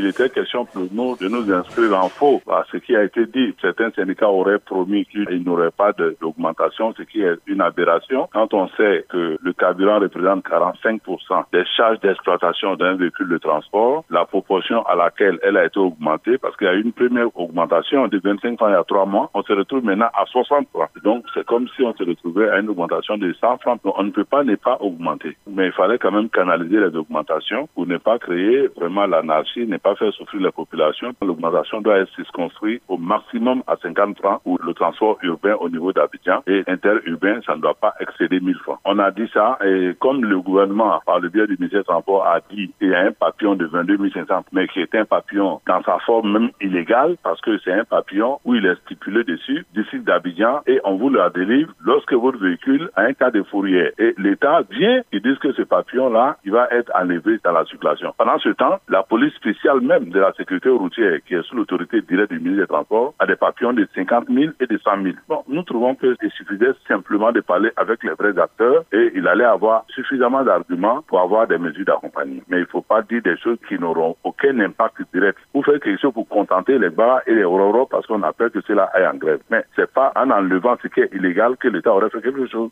il était question pour nous de nous inscrire en faux à ce qui a été dit. Certains syndicats auraient promis qu'il n'y aurait pas d'augmentation, ce qui est une aberration. Quand on sait que le carburant représente 45% des charges d'exploitation d'un véhicule de transport, la proportion à laquelle elle a été augmentée, parce qu'il y a eu une première augmentation de 25 francs il y a trois mois, on se retrouve maintenant à 60 francs. Donc c'est comme si on se retrouvait à une augmentation de 100 francs. On ne peut pas ne pas augmenter. Mais il fallait quand même canaliser les augmentations pour ne pas créer vraiment l'anarchie, faire souffrir la population. L'augmentation doit être circonscrite au maximum à 50 francs pour le transport urbain au niveau d'Abidjan et interurbain, ça ne doit pas excéder 1000 francs. On a dit ça et comme le gouvernement, par le biais du ministère du Transport, a dit qu'il a un papillon de 22 500, mais qui est un papillon dans sa forme même illégale parce que c'est un papillon où il est stipulé dessus, d'ici d'Abidjan et on vous la délivre lorsque votre véhicule a un cas de fourrière. Et l'État vient, ils disent que ce papillon-là, il va être enlevé dans la circulation. Pendant ce temps, la police spéciale même de la sécurité routière, qui est sous l'autorité directe du ministre des Transports, a des papillons de 50 000 et de 100 000. Bon, nous trouvons que il suffisait simplement de parler avec les vrais acteurs et il allait avoir suffisamment d'arguments pour avoir des mesures d'accompagnement. Mais il ne faut pas dire des choses qui n'auront aucun impact direct. Vous faites quelque chose pour contenter les bas et les roros parce qu'on a peur que cela aille en grève. Mais c'est pas en enlevant ce qui est illégal que l'État aurait fait quelque chose.